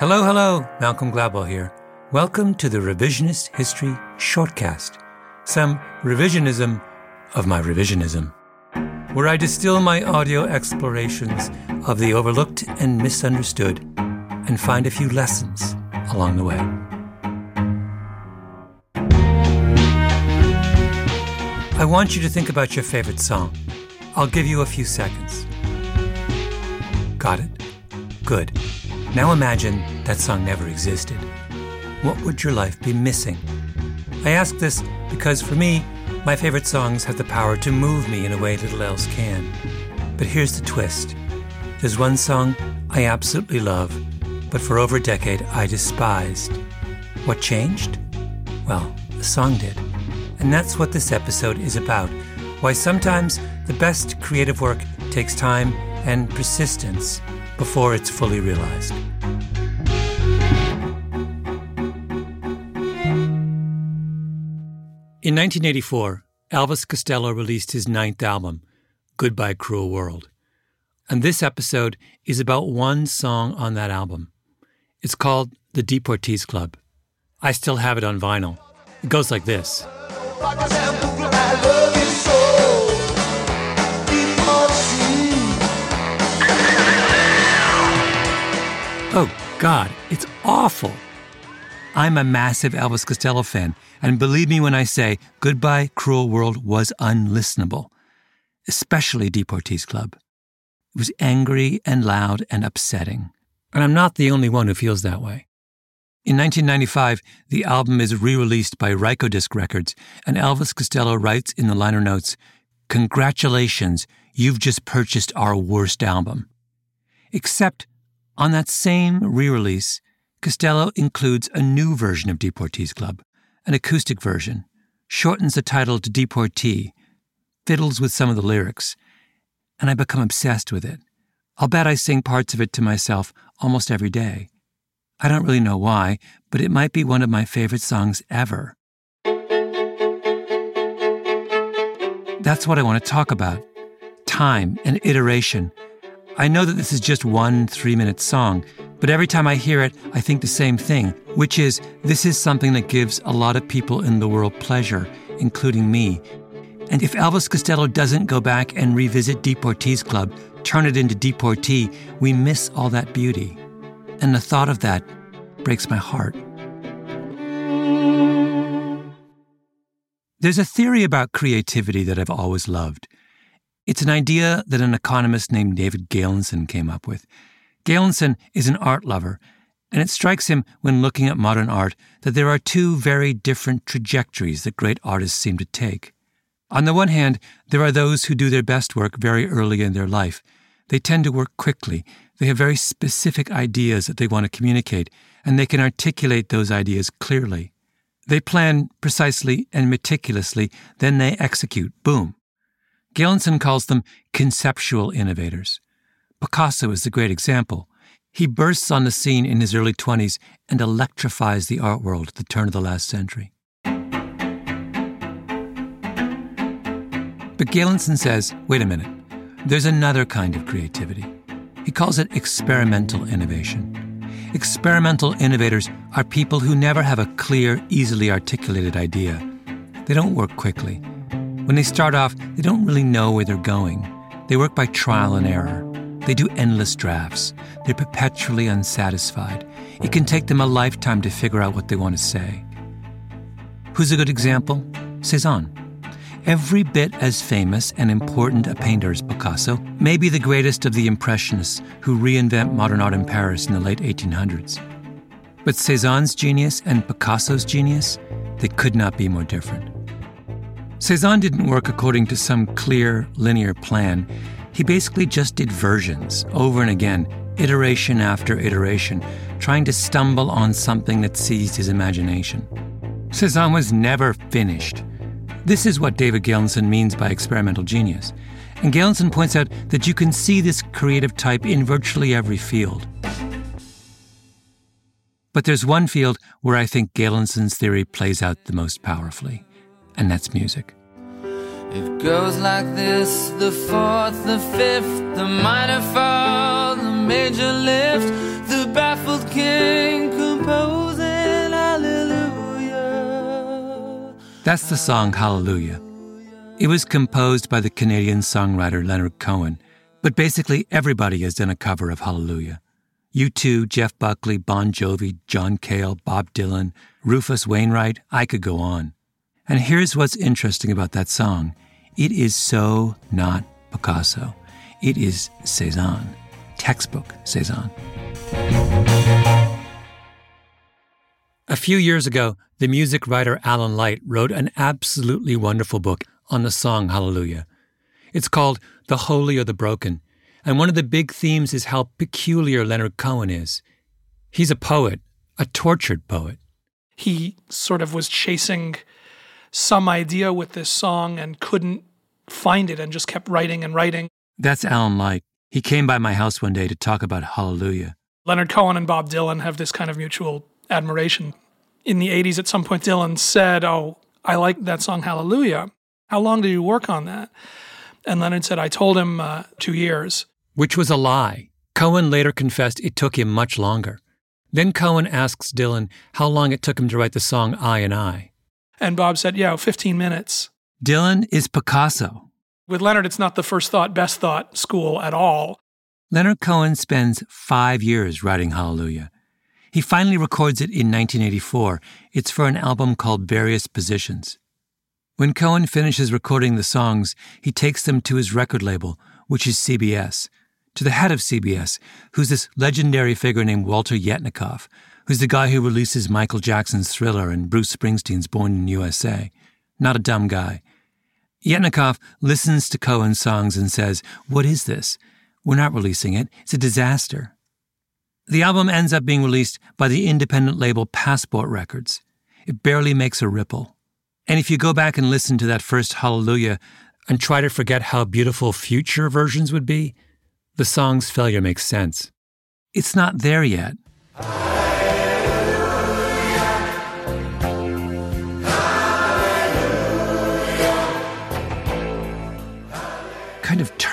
Hello, hello, Malcolm Gladwell here. Welcome to the Revisionist History Shortcast, some revisionism of my revisionism, where I distill my audio explorations of the overlooked and misunderstood and find a few lessons along the way. I want you to think about your favorite song. I'll give you a few seconds. Got it? Good. Now imagine that song never existed. What would your life be missing? I ask this because for me, my favorite songs have the power to move me in a way little else can. But here's the twist there's one song I absolutely love, but for over a decade I despised. What changed? Well, the song did. And that's what this episode is about why sometimes the best creative work takes time and persistence before it's fully realized. In 1984, Elvis Costello released his ninth album, Goodbye Cruel World. And this episode is about one song on that album. It's called The Deportees Club. I still have it on vinyl. It goes like this. Oh, God, it's awful. I'm a massive Elvis Costello fan, and believe me when I say Goodbye Cruel World was unlistenable, especially Deportees Club. It was angry and loud and upsetting. And I'm not the only one who feels that way. In 1995, the album is re released by Rykodisc Records, and Elvis Costello writes in the liner notes Congratulations, you've just purchased our worst album. Except on that same re release, Costello includes a new version of Deportees Club, an acoustic version, shortens the title to Deportee, fiddles with some of the lyrics, and I become obsessed with it. I'll bet I sing parts of it to myself almost every day. I don't really know why, but it might be one of my favorite songs ever. That's what I want to talk about time and iteration I know that this is just one three minute song, but every time I hear it, I think the same thing, which is this is something that gives a lot of people in the world pleasure, including me. And if Elvis Costello doesn't go back and revisit Deportees Club, turn it into Deportee, we miss all that beauty. And the thought of that breaks my heart. There's a theory about creativity that I've always loved. It's an idea that an economist named David Galenson came up with. Galenson is an art lover, and it strikes him when looking at modern art that there are two very different trajectories that great artists seem to take. On the one hand, there are those who do their best work very early in their life. They tend to work quickly. They have very specific ideas that they want to communicate, and they can articulate those ideas clearly. They plan precisely and meticulously, then they execute. Boom. Galenson calls them conceptual innovators. Picasso is a great example. He bursts on the scene in his early 20s and electrifies the art world at the turn of the last century. But Galenson says wait a minute, there's another kind of creativity. He calls it experimental innovation. Experimental innovators are people who never have a clear, easily articulated idea. They don't work quickly. When they start off, they don't really know where they're going. They work by trial and error. They do endless drafts. They're perpetually unsatisfied. It can take them a lifetime to figure out what they want to say. Who's a good example? Cezanne. Every bit as famous and important a painter as Picasso, maybe the greatest of the Impressionists who reinvent modern art in Paris in the late 1800s. But Cezanne's genius and Picasso's genius, they could not be more different. Cezanne didn't work according to some clear, linear plan. He basically just did versions over and again, iteration after iteration, trying to stumble on something that seized his imagination. Cezanne was never finished. This is what David Galenson means by experimental genius. And Galenson points out that you can see this creative type in virtually every field. But there's one field where I think Galenson's theory plays out the most powerfully and that's music. It goes like this the fourth, the fifth, the minor fall, the major lift, the baffled king composing Hallelujah. That's the song Hallelujah. It was composed by the Canadian songwriter Leonard Cohen, but basically everybody has done a cover of Hallelujah. U2, Jeff Buckley, Bon Jovi, John Cale, Bob Dylan, Rufus Wainwright, I could go on. And here's what's interesting about that song it is so not Picasso. It is Cezanne, textbook Cezanne. A few years ago, the music writer Alan Light wrote an absolutely wonderful book on the song Hallelujah. It's called The Holy or the Broken, and one of the big themes is how peculiar Leonard Cohen is. He's a poet, a tortured poet. He sort of was chasing some idea with this song and couldn't find it and just kept writing and writing. That's Alan Light. He came by my house one day to talk about Hallelujah. Leonard Cohen and Bob Dylan have this kind of mutual admiration. In the 80s, at some point, Dylan said, Oh, I like that song Hallelujah. How long did you work on that? And Leonard said, I told him uh, two years. Which was a lie. Cohen later confessed it took him much longer. Then Cohen asks Dylan how long it took him to write the song I and I. And Bob said, Yeah, 15 minutes. Dylan is Picasso. With Leonard, it's not the first thought, best thought school at all. Leonard Cohen spends five years writing Hallelujah. He finally records it in 1984. It's for an album called Various Positions. When Cohen finishes recording the songs, he takes them to his record label, which is CBS, to the head of CBS, who's this legendary figure named Walter Yetnikoff, who's the guy who releases Michael Jackson's Thriller and Bruce Springsteen's Born in USA. Not a dumb guy. Yetnikoff listens to Cohen's songs and says, What is this? We're not releasing it. It's a disaster. The album ends up being released by the independent label Passport Records. It barely makes a ripple. And if you go back and listen to that first Hallelujah and try to forget how beautiful future versions would be, the song's failure makes sense. It's not there yet.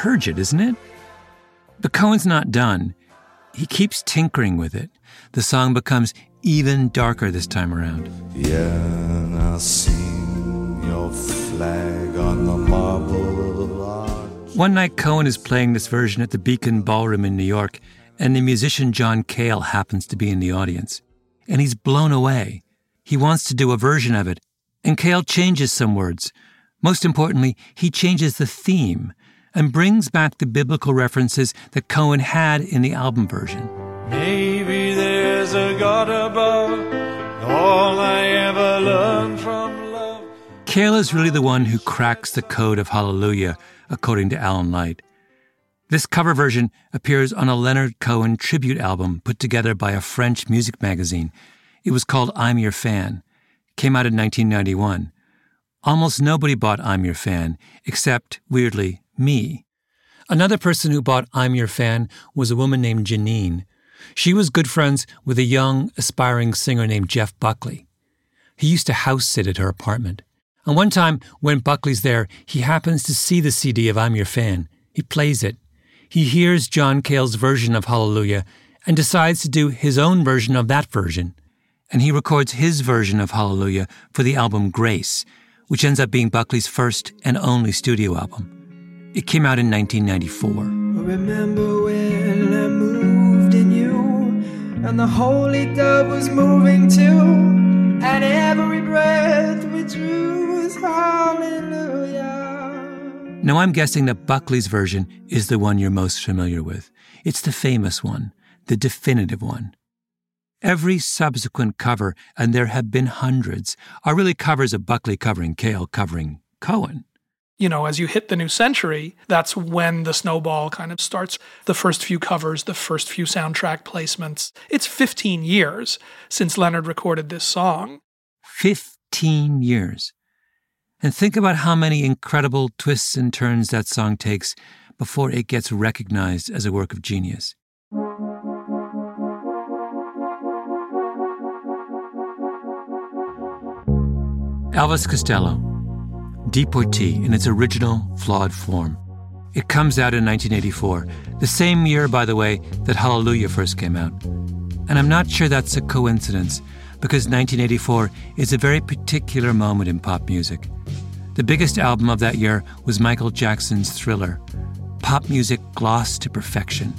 Turgid, isn't it? But Cohen's not done. He keeps tinkering with it. The song becomes even darker this time around. Yeah, I see your flag on the marble arch. One night, Cohen is playing this version at the Beacon Ballroom in New York, and the musician John Cale happens to be in the audience. And he's blown away. He wants to do a version of it, and Cale changes some words. Most importantly, he changes the theme and brings back the biblical references that Cohen had in the album version. Maybe there's a God above, all I ever learned from love. Is really the one who cracks the code of Hallelujah, according to Alan Light. This cover version appears on a Leonard Cohen tribute album put together by a French music magazine. It was called I'm Your Fan. Came out in 1991. Almost nobody bought I'm Your Fan, except, weirdly, me. Another person who bought I'm Your Fan was a woman named Janine. She was good friends with a young, aspiring singer named Jeff Buckley. He used to house sit at her apartment. And one time, when Buckley's there, he happens to see the CD of I'm Your Fan. He plays it. He hears John Cale's version of Hallelujah and decides to do his own version of that version. And he records his version of Hallelujah for the album Grace, which ends up being Buckley's first and only studio album. It came out in 1994. Remember when I moved in you, and the holy dove was moving too, and every breath we drew was hallelujah. Now, I'm guessing that Buckley's version is the one you're most familiar with. It's the famous one, the definitive one. Every subsequent cover, and there have been hundreds, are really covers of Buckley covering Cale covering Cohen you know, as you hit the new century, that's when the snowball kind of starts. The first few covers, the first few soundtrack placements. It's 15 years since Leonard recorded this song. 15 years. And think about how many incredible twists and turns that song takes before it gets recognized as a work of genius. Elvis Costello Deportee in its original, flawed form. It comes out in 1984, the same year, by the way, that Hallelujah first came out. And I'm not sure that's a coincidence, because 1984 is a very particular moment in pop music. The biggest album of that year was Michael Jackson's Thriller. Pop music glossed to perfection.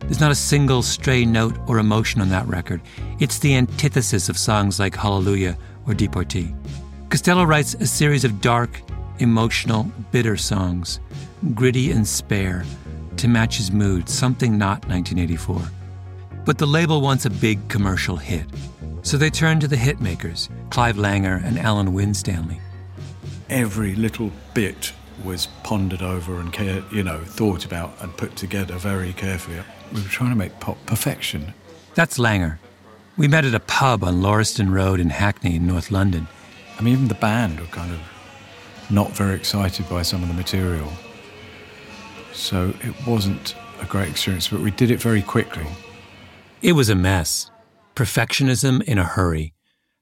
There's not a single stray note or emotion on that record. It's the antithesis of songs like Hallelujah or Deportee. Costello writes a series of dark, emotional, bitter songs, gritty and spare, to match his mood, something not 1984. But the label wants a big commercial hit. So they turn to the hit makers, Clive Langer and Alan Winstanley. Every little bit was pondered over and you know thought about and put together very carefully. We were trying to make pop perfection. That's Langer. We met at a pub on Lauriston Road in Hackney in North London. I mean, even the band were kind of not very excited by some of the material. So it wasn't a great experience, but we did it very quickly. It was a mess. Perfectionism in a hurry.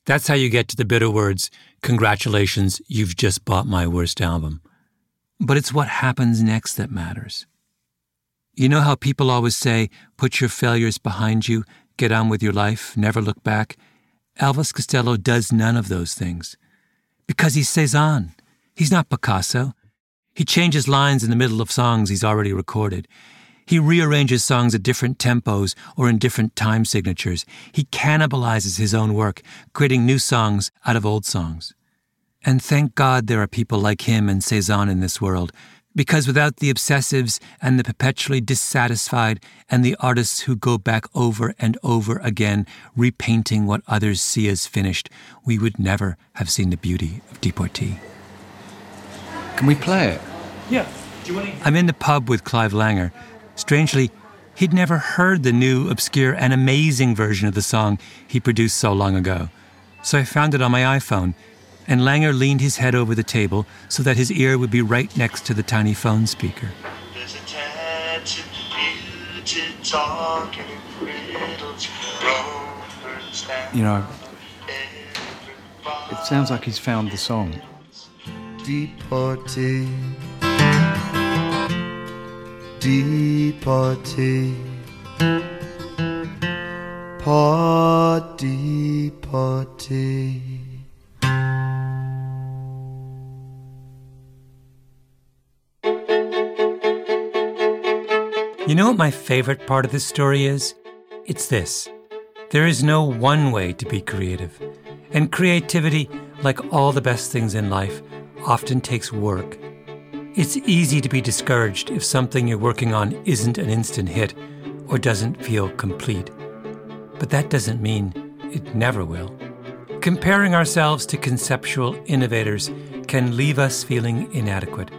That's how you get to the bitter words, Congratulations, you've just bought my worst album. But it's what happens next that matters. You know how people always say, put your failures behind you, get on with your life, never look back? Elvis Costello does none of those things. Because he's Cezanne. He's not Picasso. He changes lines in the middle of songs he's already recorded. He rearranges songs at different tempos or in different time signatures. He cannibalizes his own work, creating new songs out of old songs. And thank God there are people like him and Cezanne in this world, because without the obsessives and the perpetually dissatisfied and the artists who go back over and over again, repainting what others see as finished, we would never have seen the beauty of Deportee. Can we play it? Yeah. I'm in the pub with Clive Langer. Strangely, he'd never heard the new, obscure, and amazing version of the song he produced so long ago. So I found it on my iPhone, and Langer leaned his head over the table so that his ear would be right next to the tiny phone speaker. You know, it sounds like he's found the song. Deportee Deportee Pod Deportee You know what my favorite part of this story is? It's this. There is no one way to be creative. And creativity, like all the best things in life, often takes work. It's easy to be discouraged if something you're working on isn't an instant hit or doesn't feel complete. But that doesn't mean it never will. Comparing ourselves to conceptual innovators can leave us feeling inadequate.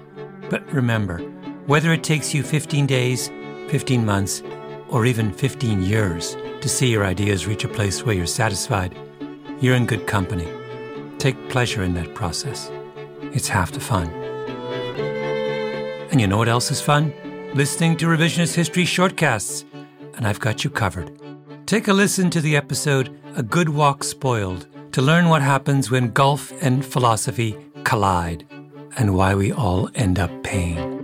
But remember, whether it takes you 15 days, 15 months, or even 15 years to see your ideas reach a place where you're satisfied, you're in good company. Take pleasure in that process. It's half the fun. And you know what else is fun? Listening to revisionist history shortcasts. And I've got you covered. Take a listen to the episode A Good Walk Spoiled to learn what happens when golf and philosophy collide and why we all end up paying.